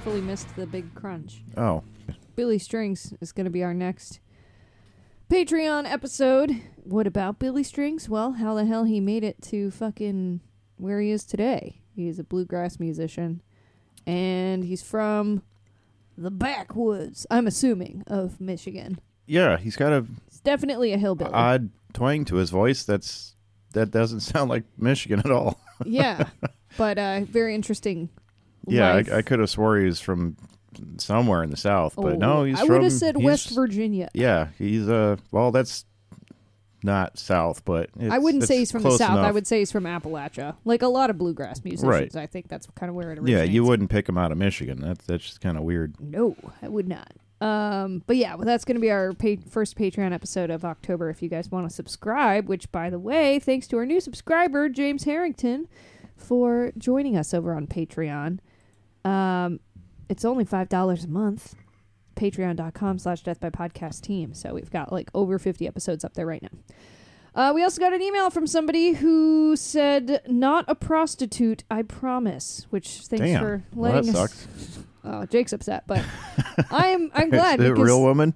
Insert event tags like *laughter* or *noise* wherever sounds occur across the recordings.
thankfully missed the big crunch. Oh, Billy Strings is going to be our next Patreon episode. What about Billy Strings? Well, how the hell he made it to fucking where he is today. He's a bluegrass musician and he's from the backwoods, I'm assuming, of Michigan. yeah. He's got a It's definitely a hillbilly. odd twang to his voice. That's that doesn't *laughs* sound like Michigan at all. yeah, *laughs* but uh, very interesting. Yeah. I, I could have swore he was from somewhere in the South, but Oh, no, he's from. I from. would have said he's- West Virginia. Yeah, he's uh. Well, that's not South, but I wouldn't it's say he's from the close south. I enough. would say he's from Appalachia. Like a lot of bluegrass musicians. Right. I think that's kind of where it Yeah, you wouldn't pick him out of Michigan. That's that's just kind of weird. No, I would not. Um, but yeah, well, that's going to be our pa- first Patreon episode of October. If you guys want to subscribe, which by the way, thanks to our new subscriber James Harrington for joining us over on Patreon. Um, it's only five dollars a month. Patreon.com slash Death by Podcast Team. So we've got like over fifty episodes up there right now. Uh, we also got an email from somebody who said, "Not a prostitute, I promise." Which thanks Damn. for Well, letting that us. sucks. Oh, Jake's upset, but *laughs* I'm I'm glad Is real woman?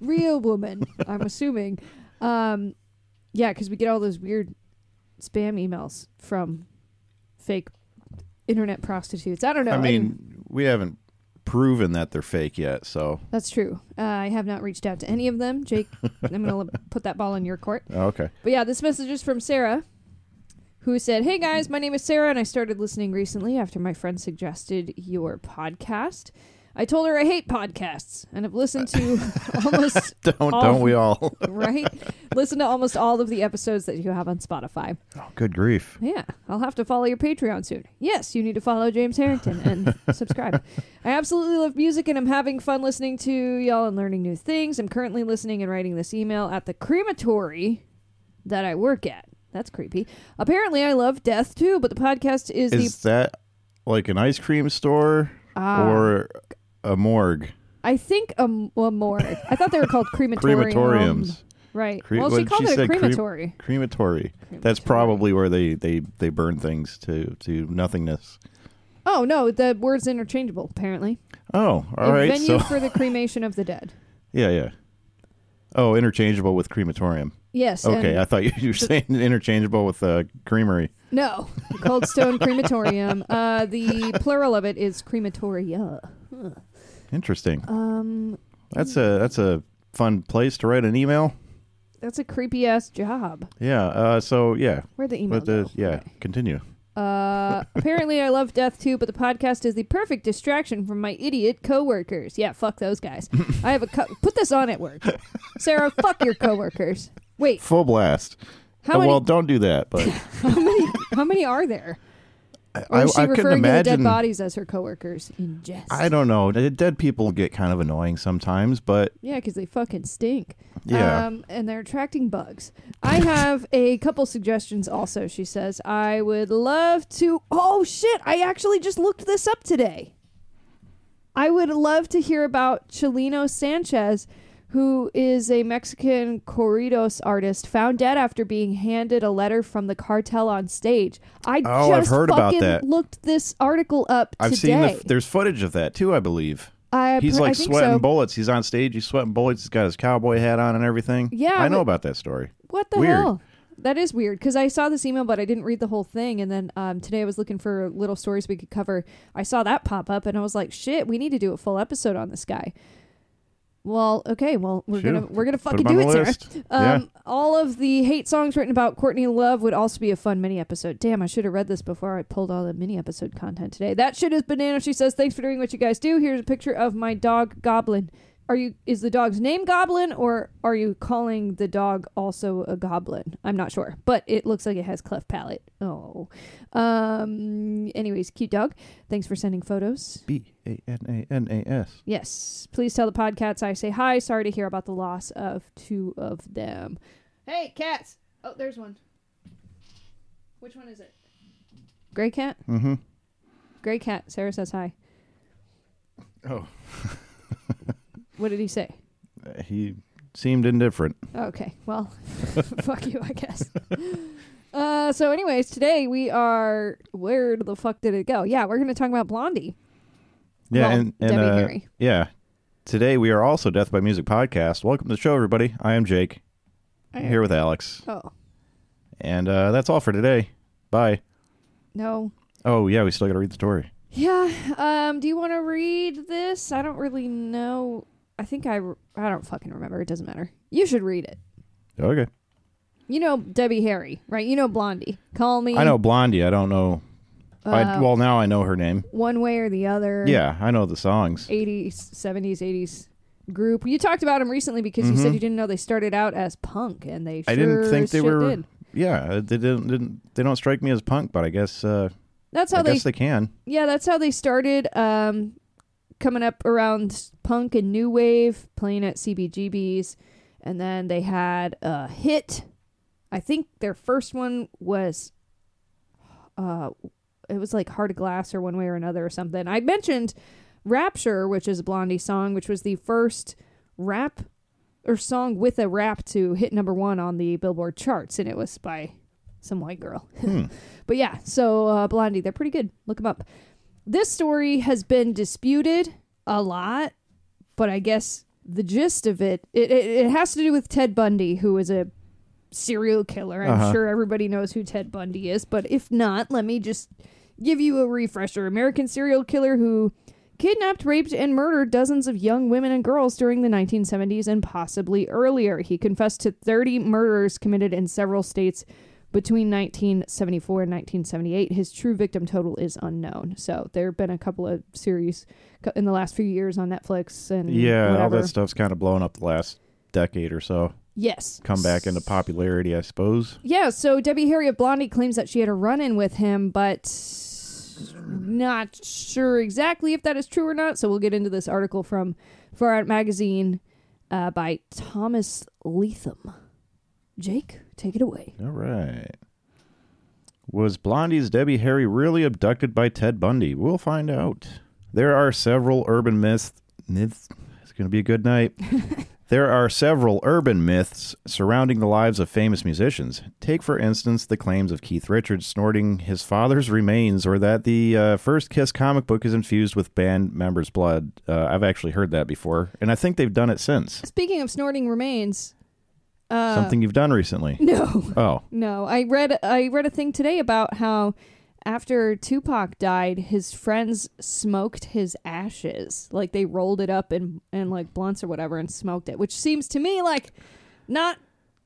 real woman. I'm assuming. Um, yeah, because we get all those weird spam emails from fake internet prostitutes. I don't know. I mean, we haven't proven that they're fake yet, so that's true. Uh, I have not reached out to any of them. Jake, *laughs* I'm gonna put that ball in your court. oh, okay. But yeah, this message is from Sarah, who said, Hey guys, my name is Sarah, and I started listening recently after my friend suggested your podcast. I told her I hate podcasts and have listened to *laughs* almost, *laughs* Don't All- don't we all? *laughs* right? Listen to almost all of the episodes that you have on Spotify. oh, good grief! Yeah, I'll have to follow your Patreon soon. Yes, you need to follow James Harrington and subscribe. I absolutely love music and I'm having fun listening to y'all and learning new things. I'm currently listening and writing this email at the crematory that I work at. That's creepy. Apparently, I love death too, but the podcast is, Is that like an ice cream store the ah, or a morgue? I think a morgue. I thought they were called *laughs* crematorium. Crematoriums. Right. Cre- well, she called she it a said, cre- crematory. Crematory. That's probably where they, they, they burn things to, to nothingness. Oh no, the word's interchangeable. Apparently, Oh, all a right. venue So for the cremation of the dead. *laughs* yeah, yeah. Oh, interchangeable with crematorium. Yes. Okay, I thought you were saying interchangeable with uh, creamery. No, Cold Stone *laughs* Crematorium. Uh, the plural of it is crematoria. Interesting. Um, That's a that's a fun place to write an email. that's a creepy ass job. Yeah. Uh, so yeah, Where'd the email but the go? yeah, Okay. continue. Uh, *laughs* apparently, I love death too, but the podcast is the perfect distraction from my idiot coworkers. Yeah, fuck those guys. *laughs* I have a co- put this on at work. Sarah, fuck your coworkers. Wait, Full blast. how Oh, many? well, don't do that. But *laughs* how many? How many are there? I, she I couldn't referring to the dead bodies as her coworkers in jest? I don't know. Dead people get kind of annoying sometimes, but Yeah, because they fucking stink. yeah. Um, and they're attracting bugs. I have a couple suggestions also, she says. I would love to. Oh, shit. I actually just looked this up today. I would love to hear about Chalino Sanchez, who is a Mexican corridos artist found dead after being handed a letter from the cartel on stage. I Oh, I've just heard about fucking that. looked this article up I've today. seen the, there's footage of that too. I believe I he's per- I like sweating so. bullets. He's on stage. He's sweating bullets. He's got his cowboy hat on and everything. Yeah, I know about that story. What the Weird. hell? That is weird because I saw this email, but I didn't read the whole thing. And then um, today I was looking for little stories we could cover. I saw that pop up, and I was like, "Shit, we need to do a full episode on this guy." Well, okay, well we're Sure. gonna we're gonna fucking do it, Sarah. Um, yeah. all of the hate songs written about Courtney Love would also be a fun mini episode. Damn, I should have read this before I pulled all the mini episode content today. That shit is banana. She says, "Thanks for doing what you guys do." Here's a picture of my dog Goblin. Are you is the dog's name Goblin or are you calling the dog also a goblin? I'm not sure, but it looks like it has cleft palate. Oh. Um anyways, cute dog. Thanks for sending photos. B A N A N A S. Yes. Please tell the podcasts I say hi. Sorry to hear about the loss of two of them. Hey, cats. Oh, there's one. Which one is it? Gray cat? Mm-hmm. Gray cat. Sarah says hi. Oh, *laughs* What did he say? he seemed indifferent. Okay. Well, *laughs* fuck you, I guess. Uh, so, anyways, today we are. Where the fuck did it go? Yeah, we're going to talk about Blondie. Yeah, Well, and, and Debbie uh, Harry. yeah. Today we are also Death by Music podcast. Welcome to the show, everybody. I am Jake. I'm here with Alex, Oh and uh, that's all for today. Bye. no. Oh yeah, we still got to read the story. Yeah. Um. Do you want to read this? I don't really know. I think I. I don't fucking remember. It doesn't matter. You should read it. Okay. You know Debbie Harry, right? You know Blondie. Call me. I know Blondie. I don't know. I, uh, well, now I know her name. one way or the other. Yeah, I know the songs. 80s, 70s, 80s group. You talked about them recently because you said Mhm. you didn't know they started out as punk, and they. I didn't think they were. Did. Yeah, they didn't, didn't. They don't strike me as punk, but I guess. Uh, That's how I they. guess they can. yeah, that's how they started. Um, coming up around punk and new wave, playing at CBGBs, and then they had a hit. I think their first one was. Uh, it was like Heart of Glass or One Way or Another or something. I mentioned Rapture, which is a Blondie song, which was the first rap or song with a rap to hit number one on the Billboard charts, and it was by some white girl. Hmm. *laughs* But yeah, so uh, Blondie, they're pretty good. Look them up. This story has been disputed a lot, but I guess the gist of it, it, it, it has to do with Ted Bundy, who is a serial killer. I'm Uh-huh. sure everybody knows who Ted Bundy is, but if not, let me just give you a refresher. American serial killer who kidnapped, raped, and murdered dozens of young women and girls during the 1970s and possibly earlier. He confessed to 30 murders committed in several states between 1974 and 1978. His true victim total is unknown. So there have been a couple of series in the last few years on Netflix and Yeah, all that stuff's kind of blown up the last decade or so. Yes. Come back into popularity, I suppose. Yeah, so Debbie Harry of Blondie claims that she had a run in with him, but not sure exactly if that is true or not. So we'll get into this article from Far Out Magazine uh, by Thomas Leatham. Jake, take it away. All right. Was Blondie's Debbie Harry really abducted by Ted Bundy? We'll find out. There are several urban myths. myths it's going to be a good night. *laughs* there are several urban myths surrounding the lives of famous musicians. Take, for instance, the claims of Keith Richards snorting his father's remains, or that the uh, first Kiss comic book is infused with band members' blood. Uh, I've actually heard that before, and I think they've done it since. Speaking of snorting remains, uh, Something you've done recently. *laughs* No, Oh, no. I read I read a thing today about how after Tupac died, his friends smoked his ashes. Like they rolled it up in in like blunts or whatever and smoked it, which seems to me like not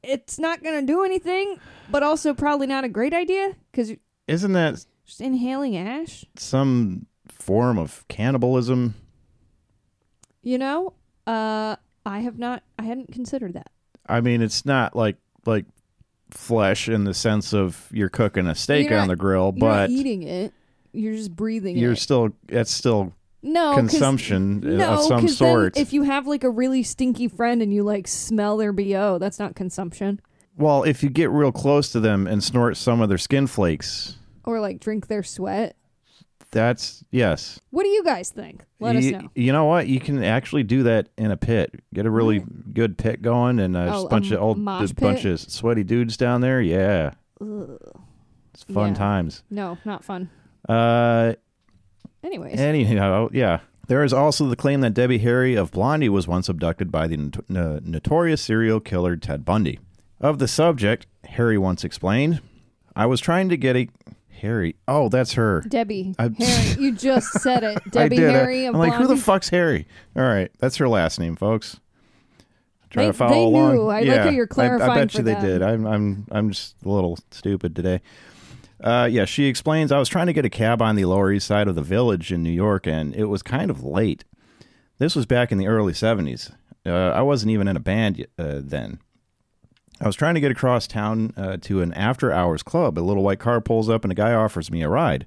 it's not going to do anything, but also probably not a great idea cuz isn't that just inhaling ash, some form of cannibalism? you know? Uh I have not I hadn't considered that. I mean, it's not like like flesh in the sense of you're cooking a steak You're on not- the grill, You're but not eating it. You're just breathing you're it. still that's still no 'cause- consumption uh, No, of some 'cause then sort. if you have like a really stinky friend and you like smell their bo, that's not consumption. well, if you get real close to them and snort some of their skin flakes, Or like drink their sweat. That's yes. What do you guys think? Let us know. you know what? You can actually do that in a pit. Get a really good pit going, and uh, Oh, just a a bunch of old, a bunch of sweaty dudes down there. Yeah, Ugh. it's fun Yeah. times. No, not fun. Uh, Anyways, Anyhow, yeah. There is also the claim that Debbie Harry of Blondie was once abducted by the not- no- notorious serial killer Ted Bundy. Of the subject, Harry once explained, I was trying to get a. Harry. Oh, that's her. Debbie I- Harry, you just *laughs* said it. Debbie I did. Harry I'm of like, who the fuck's Harry? All right, that's her last name, folks. Try They- to follow they along. knew. I like yeah, how you're I- I, bet you they them. did. I'm, I'm, I'm just a little stupid today. Uh, yeah, she explains I was trying to get a cab on the Lower East Side of the village in New York, and it was kind of late. This was back in the early 70s. Uh, I wasn't even in a band uh, then. I was trying to get across town uh, to an after hours club. A little white car pulls up, and a guy offers me a ride.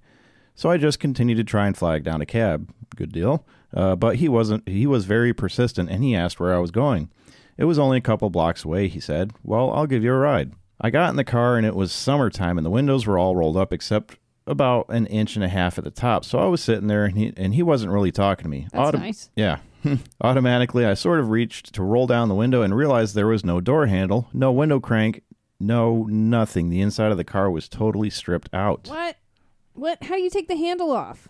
So I just continued to try and flag down a cab. Good deal. Uh, but he wasn't. He was very persistent, and he asked where I was going. It was only a couple blocks away, he said. Well, I'll give you a ride. I got in the car, and it was summertime, and the windows were all rolled up except about an inch and a half at the top. So I was sitting there, and he and he wasn't really talking to me. That's Autom- nice. Yeah. *laughs* Automatically, I sort of reached to roll down the window and realized there was no door handle, no window crank, no nothing. The inside of the car was totally stripped out. What? What? How do you take the handle off?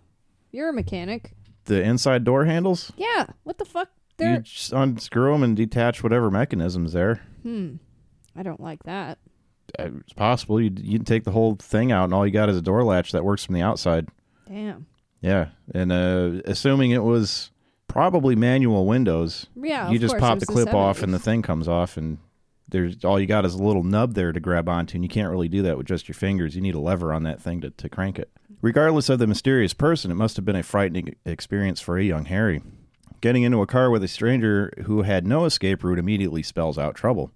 You're a mechanic. The inside door handles. Yeah. What the fuck? You They're just unscrew them and detach whatever mechanisms there. hmm. I don't like that. Uh, It's possible you you take the whole thing out, and all you got is a door latch that works from the outside. Damn. Yeah, and uh, assuming it was probably manual windows, Yeah. you just course, pop the clip off, and the thing comes off, and there's all you got is a little nub there to grab onto, and you can't really do that with just your fingers. You need a lever on that thing to, to crank it. Regardless of the mysterious person, it must have been a frightening experience for a young Harry. Getting into a car with a stranger who had no escape route immediately spells out trouble.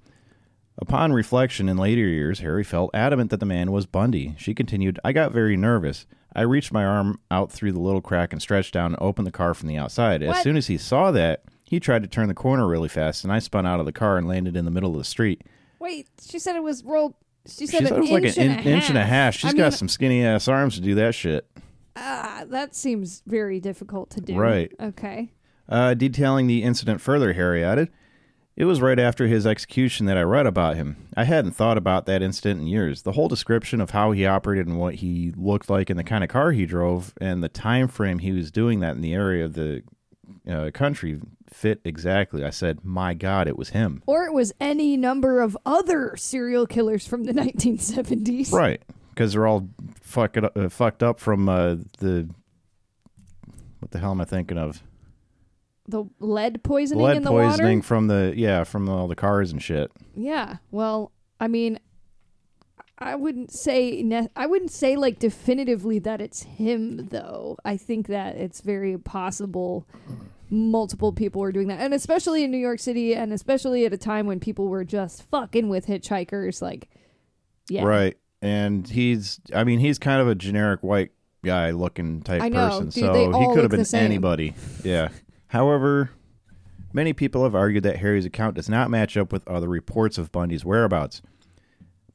Upon reflection in later years, Harry felt adamant that the man was Bundy. She continued, I got very nervous. I reached my arm out through the little crack and stretched down and opened the car from the outside. As soon as he saw that, he tried to turn the corner really fast, and I spun out of the car and landed in the middle of the street. Wait, she said it was rolled. She She said, said an it was like an and in- inch and a half. She's I got mean, some skinny ass arms to do that shit. Ah, that seems very difficult to do. Right. Okay. Uh, detailing the incident further, Harry added, It was right after his execution that I read about him. I hadn't thought about that incident in years. The whole description of how he operated and what he looked like and the kind of car he drove and the time frame he was doing that in the area of the uh, country fit exactly. I said, My God, it was him. Or it was any number of other serial killers from the *laughs* 1970s. Right. Because they're all fuck it, uh, fucked up from uh, the. What the hell am I thinking of? The lead poisoning Lead in the poisoning water. from the yeah from all the cars and shit. Yeah. Well, I mean, I wouldn't say ne- I wouldn't say like definitively that it's him though. I think that it's very possible multiple people were doing that. And especially in New York City and especially at a time when people were just fucking with hitchhikers like yeah. Right. And he's I mean, he's kind of a generic white guy looking type know, person. dude, so he could have been anybody. Yeah. *laughs* However, many people have argued that Harry's account does not match up with other reports of Bundy's whereabouts.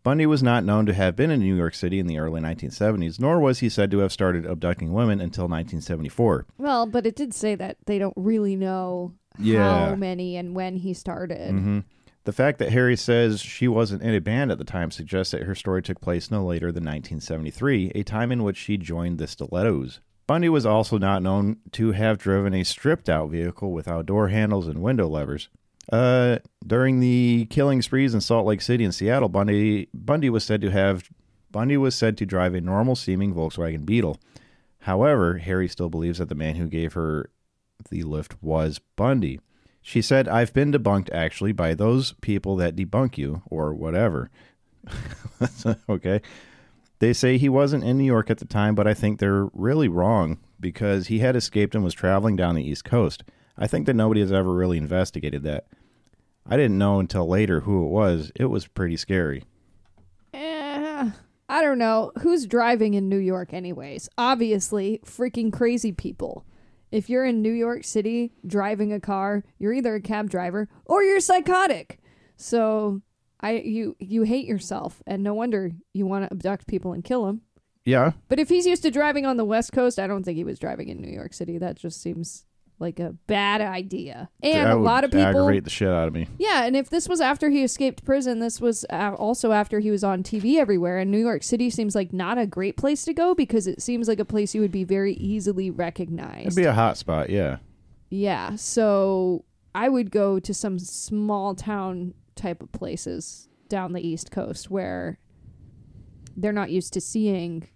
Bundy was not known to have been in New York City in the early 1970s, nor was he said to have started abducting women until 1974. Well, but it did say that they don't really know Yeah. how many and when he started. hmm The fact that Harry says she wasn't in a band at the time suggests that her story took place no later than 1973, a time in which she joined the Stilettos. Bundy was also not known to have driven a stripped out vehicle without door handles and window levers. Uh, during the killing sprees in Salt Lake City and Seattle, Bundy Bundy was said to have Bundy was said to drive a normal seeming Volkswagen Beetle. However, Harry still believes that the man who gave her the lift was Bundy. She said, I've been debunked actually by those people that debunk you, or whatever. *laughs* okay. They say he wasn't in New York at the time, but I think they're really wrong because he had escaped and was traveling down the East Coast. I think that nobody has ever really investigated that. I didn't know until later who it was. It was pretty scary. Eh, I don't know. Who's driving in New York, anyways? Obviously, freaking crazy people. If you're in New York City driving a car, you're either a cab driver or you're psychotic. So, I you you hate yourself, and no wonder you want to abduct people and kill them. Yeah. But if he's used to driving on the West Coast, I don't think he was driving in New York City. That just seems like a bad idea. And that a lot of people aggravate the shit out of me. yeah, and if this was after he escaped prison, this was also after he was on TV everywhere. And New York City seems like not a great place to go because it seems like a place you would be very easily recognized. It'd be a hot spot, yeah. yeah, so I would go to some small town type of places down the East Coast where they're not used to seeing,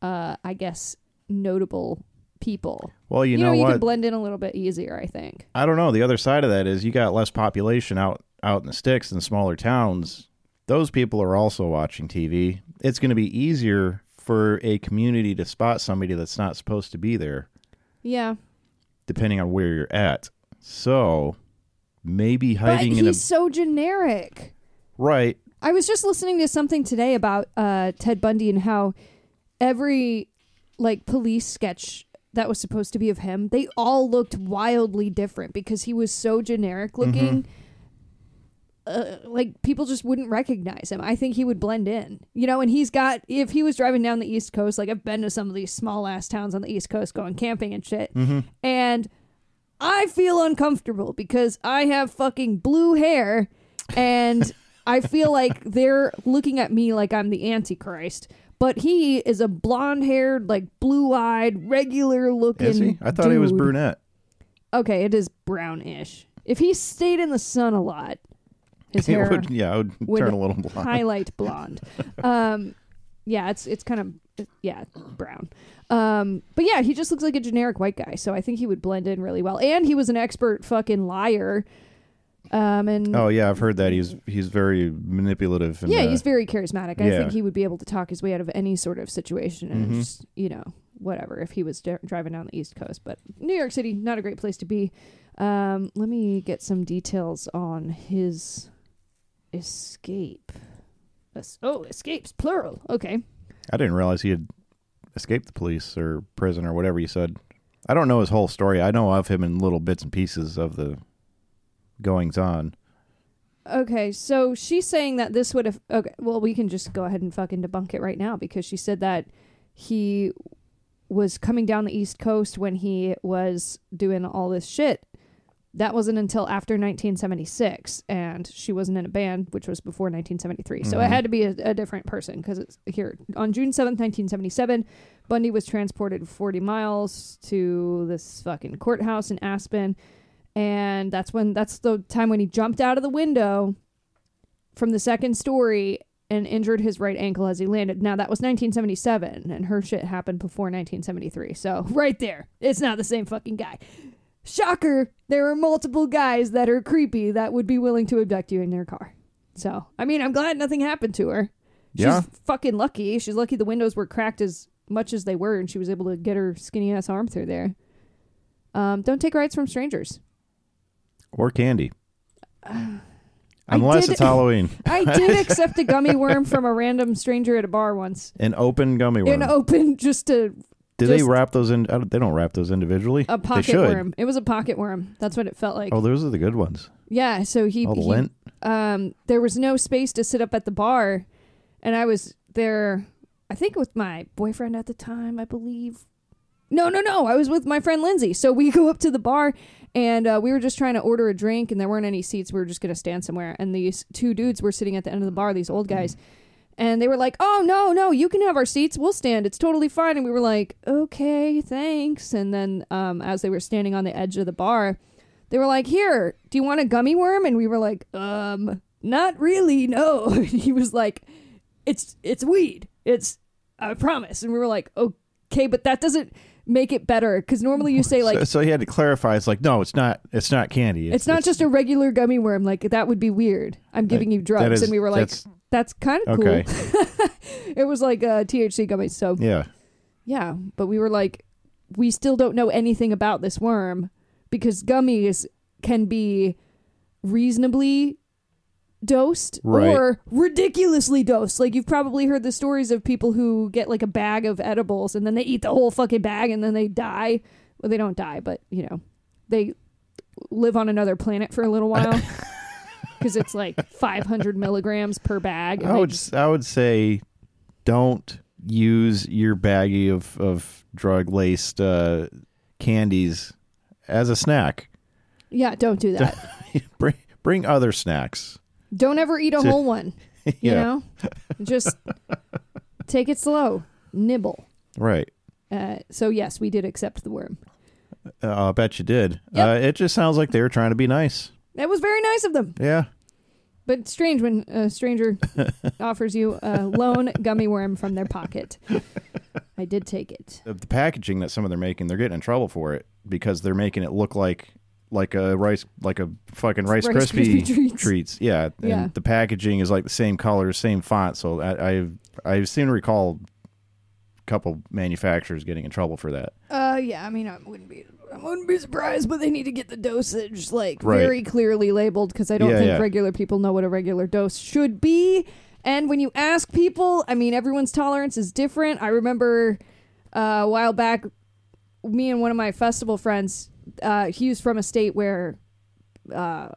uh, I guess, notable people. Well, you, You, know, know, you what? can blend in a little bit easier, I think. I don't know. The other side of that is you got less population out out in the sticks and smaller towns. Those people are also watching TV. It's going to be easier for a community to spot somebody that's not supposed to be there, Yeah, depending on where you're at. So maybe but hiding he's in a so generic. right. I was just listening to something today about uh, Ted Bundy and how every like police sketch that was supposed to be of him, they all looked wildly different because he was so generic looking. Uh, like people just wouldn't recognize him. I think he would blend in, you know. And he's got if he was driving down the East Coast, like I've been to some of these small ass towns on the East Coast, going camping and shit, and I feel uncomfortable because I have fucking blue hair and I feel *laughs* like they're looking at me like I'm the Antichrist. but he is a blonde haired, like blue eyed, regular looking. Is he? I thought he was brunette. Okay, it is brownish. If he stayed in the sun a lot, his *laughs* hair would, yeah, it would, would turn a little blonde. highlight blonde. *laughs* um, yeah, it's it's kind of yeah brown. Um, but yeah, he just looks like a generic white guy, so I think he would blend in really well. And he was an expert fucking liar. Um, and Oh yeah, I've heard that he's he's very manipulative. And, yeah, uh, he's very charismatic. I yeah. think he would be able to talk his way out of any sort of situation and Mhm. just, you know, whatever if he was dri- driving down the East Coast. But New York City, not a great place to be. Um, let me get some details on his escape. Es- oh, escapes, plural. Okay. I didn't realize he had escaped the police or prison or whatever you said. I don't know his whole story. I know of him in little bits and pieces of the goings on. Okay, so she's saying that this would have. Okay, well, we can just go ahead and fucking debunk it right now because she said that he was coming down the East Coast when he was doing all this shit. That wasn't until after 1976, and she wasn't in a band, which was before 1973. So it Mhm. had to be a, a different person because it's here on June 7th, 1977. Bundy was transported 40 miles to this fucking courthouse in Aspen and that's when that's the time when he jumped out of the window from the second story and injured his right ankle as he landed. Now that was 1977 and her shit happened before 1973. So *laughs* right there, it's not the same fucking guy. Shocker, there are multiple guys that are creepy that would be willing to abduct you in their car. So, I mean, I'm glad nothing happened to her. She's Yeah. fucking lucky. She's lucky the windows were cracked as much as they were and she was able to get her skinny ass arm through there. Um, don't take rides from strangers. Or candy. Unless did- it's Halloween. *laughs* I did *laughs* accept a gummy worm from a random stranger at a bar once. An open gummy worm. In open, just a, Do they just- wrap those in? I don't- They don't wrap those individually. a they pocket should. worm. It was a pocket worm. That's what it felt like. Oh, those are the good ones. Yeah, so he, Oh, the he- lint. um there was no space to sit up at the bar and I was there I think with my boyfriend at the time, I believe. No, no, no. I was with my friend Lindsay. So we *laughs* go up to the bar and uh, we were just trying to order a drink and there weren't any seats. We were just going to stand somewhere and these two dudes were sitting at the end of the bar, these old guys. And they were like, "Oh, no, no, you can have our seats. We'll stand. It's totally fine." And we were like, "Okay, thanks." And then um as they were standing on the edge of the bar, they were like, "Here, do you want a gummy worm?" And we were like, "Um, not really, no." *laughs* He was like, "It's it's weed. It's I promise." And we were like, "Okay, but that doesn't make it better because normally you say like so, so he had to clarify. It's like, no, it's not. It's not candy. it's, not just a regular gummy worm. Like that would be weird. I'm giving you drugs." is- and we were like, that's- "That's kind of cool." okay. *laughs* it was like uh, THC gummies. So Yeah. yeah, but we were like, we still don't know anything about this worm because gummies can be reasonably dosed Right. or ridiculously dosed. Like you've probably heard the stories of people who get like a bag of edibles and then they eat the whole fucking bag and then they die. Well, they don't die, but you know, they live on another planet for a little while *laughs* because it's like 500 milligrams per bag. and I they would. just- s- I would say, don't use your baggie of of drug laced uh, candies as a snack. yeah, don't do that. *laughs* bring bring other snacks. Don't ever eat a whole one. *laughs* You yeah. know, just take it slow, nibble. Right. Uh, so yes, we did accept the worm. Uh, I bet you did. Yep. Uh, it just sounds like they were trying to be nice. That was very nice of them, Yeah. but strange when a stranger *laughs* offers you a lone gummy worm from their pocket. I did take it. The, the packaging that some of them are making, they're getting in trouble for it because they're making it look like like a rice like a fucking rice, Rice crispy, Krispie treats. Yeah, and Yeah. the packaging is like the same color, same font. So I I, I seem to recall a couple manufacturers getting in trouble for that. Uh, yeah. I mean, I wouldn't be, I wouldn't be surprised, but they need to get the dosage like Right. very clearly labeled because I don't Yeah, think yeah. regular people know what a regular dose should be. And when you ask people, I mean, everyone's tolerance is different. I remember uh, a while back, me and one of my festival friends, uh, he was from a state where uh,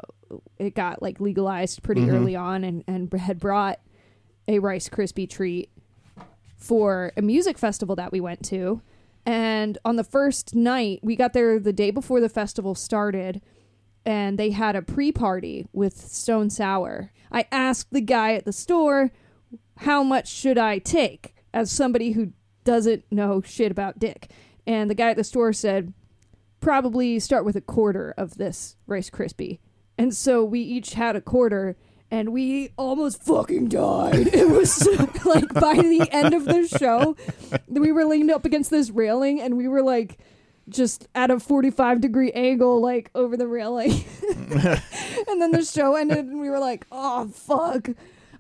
it got like legalized pretty Mhm. early on, and and had brought a Rice Krispie treat for a music festival that we went to. And on the first night, we got there the day before the festival started, and they had a pre party with Stone Sour. I asked the guy at the store, How much should I take? as somebody who doesn't know shit about dick. And the guy at the store said, probably start with a quarter of this Rice Krispie. And so we each had a quarter and we almost fucking died. It was *laughs* like by the end of the show, we were leaned up against this railing and we were like just at a 45 degree angle, like over the railing. *laughs* and then the show ended and we were like, oh, fuck.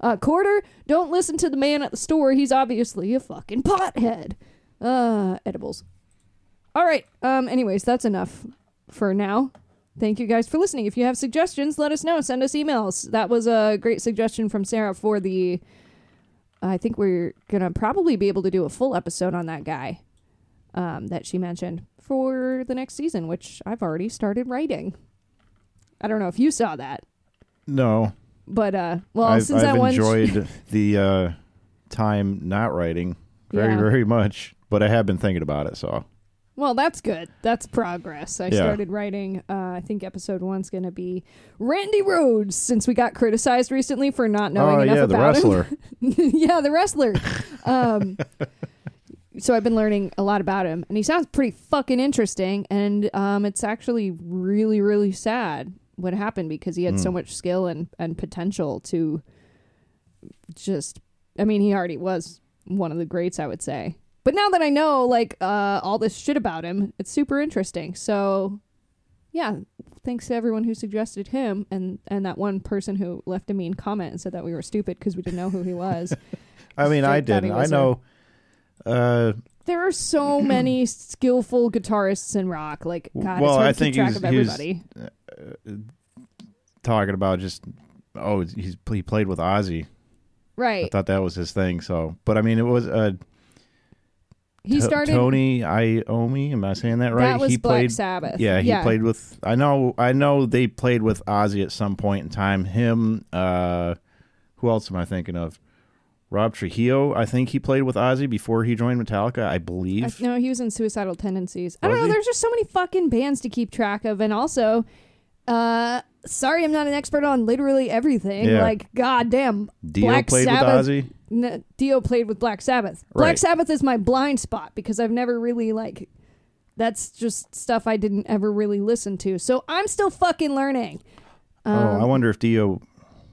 Uh, quarter, don't listen to the man at the store. He's obviously a fucking pothead. Uh, edibles. All right. Um, anyways, that's enough for now. Thank you guys for listening. If you have suggestions, let us know. Send us emails. That was a great suggestion from Sarah for the. I think we're gonna probably be able to do a full episode on that guy um, that she mentioned for the next season, which I've already started writing. I don't know if you saw that, No, but uh, well, I've, since I've that one, enjoyed *laughs* the uh, time not writing very, Yeah. very much, but I have been thinking about it. So Well, that's good. That's progress. I Yeah. started writing. Uh, I think episode one's going to be Randy Rhoads, since we got criticized recently for not knowing oh enough yeah, the about him. *laughs* yeah, the wrestler. Um, so I've been learning a lot about him, and he sounds pretty fucking interesting. And um, it's actually really, really sad what happened because he had so Mm. much skill and and potential to just. I mean, he already was one of the greats, I would say. But now that I know like uh, all this shit about him, it's super interesting. So, yeah, thanks to everyone who suggested him, and and that one person who left a mean comment and said that we were stupid because we didn't know who he was. *laughs* I mean, I Straight didn't. I know. Uh, There are so *clears throat* many skillful guitarists in rock. Like God, Well, it's hard I think track he's- of he's- everybody. talking about just oh, he's he played with Ozzy. Right. I thought that was his thing. So, but I mean, it was uh, He started. Tony Iommi. Am I saying that right? that was he Black played. Sabbath. Yeah, he played with. I know. I know they played with Ozzy at some point in time. Him. Uh, who else am I thinking of? Rob Trujillo. I think he played with Ozzy before he joined Metallica. I I, believe. no, he was in Suicidal Tendencies. I don't know. he? There's just so many fucking bands to keep track of, and also, uh, sorry, I'm not an expert on literally everything. Yeah. Like, goddamn, Dio Black played Sabbath. with Ozzy. N- Dio played with Black Sabbath. Black Right. Sabbath is my blind spot because I've never really like. That's just stuff I didn't ever really listen to. So I'm still fucking learning. oh, I Um, wonder if Dio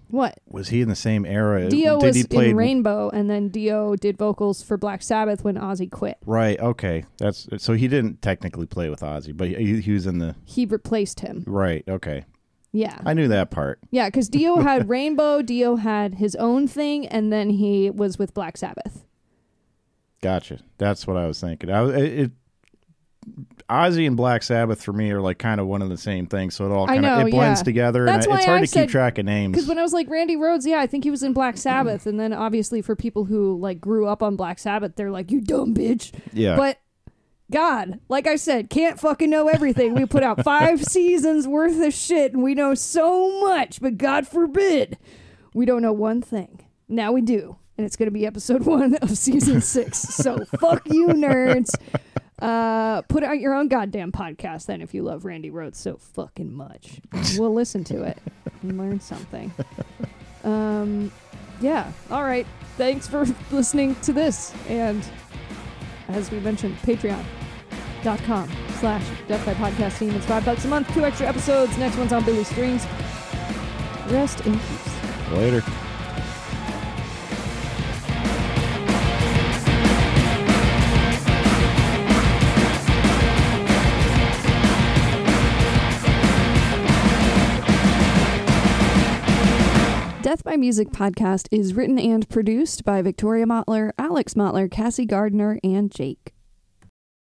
What? was he in the same era. Dio Did was he play in Rainbow, and then Dio did vocals for Black Sabbath when Ozzy quit. Right. Okay. That's so he didn't technically play with Ozzy, but he, he was in the He replaced him. right. Okay. Yeah, I knew that part. yeah, because Dio *laughs* had Rainbow, Dio had his own thing, and then he was with Black Sabbath. Gotcha. That's what I was thinking. I it, it Ozzy and Black Sabbath for me are like kind of one of the same thing, so it all kind of it blends yeah. together, That's and why it's hard I to said- keep track of names. Because when I was like Randy Rhoads, yeah, I think he was in Black Sabbath, and then obviously for people who like grew up on Black Sabbath, they're like, "You dumb bitch." yeah, But God, like I said, can't fucking know everything. We put out *laughs* five seasons worth of shit and we know so much, but God forbid we don't know one thing. Now we do. And it's going to be episode *laughs* one of season six. So fuck you, nerds. *laughs* Uh, put out your own goddamn podcast then if you love Randy Rhoads so fucking much. We'll listen to it and learn something. Um, yeah. All right. Thanks for listening to this. And as we mentioned, patreon.com slash Death by Podcast Team. It's five bucks a month, two extra episodes. Next one's on Billy Strings. Rest in peace. later. Death by Music podcast is written and produced by Victoria Motler, Alex Motler, Cassie Gardner, and Jake.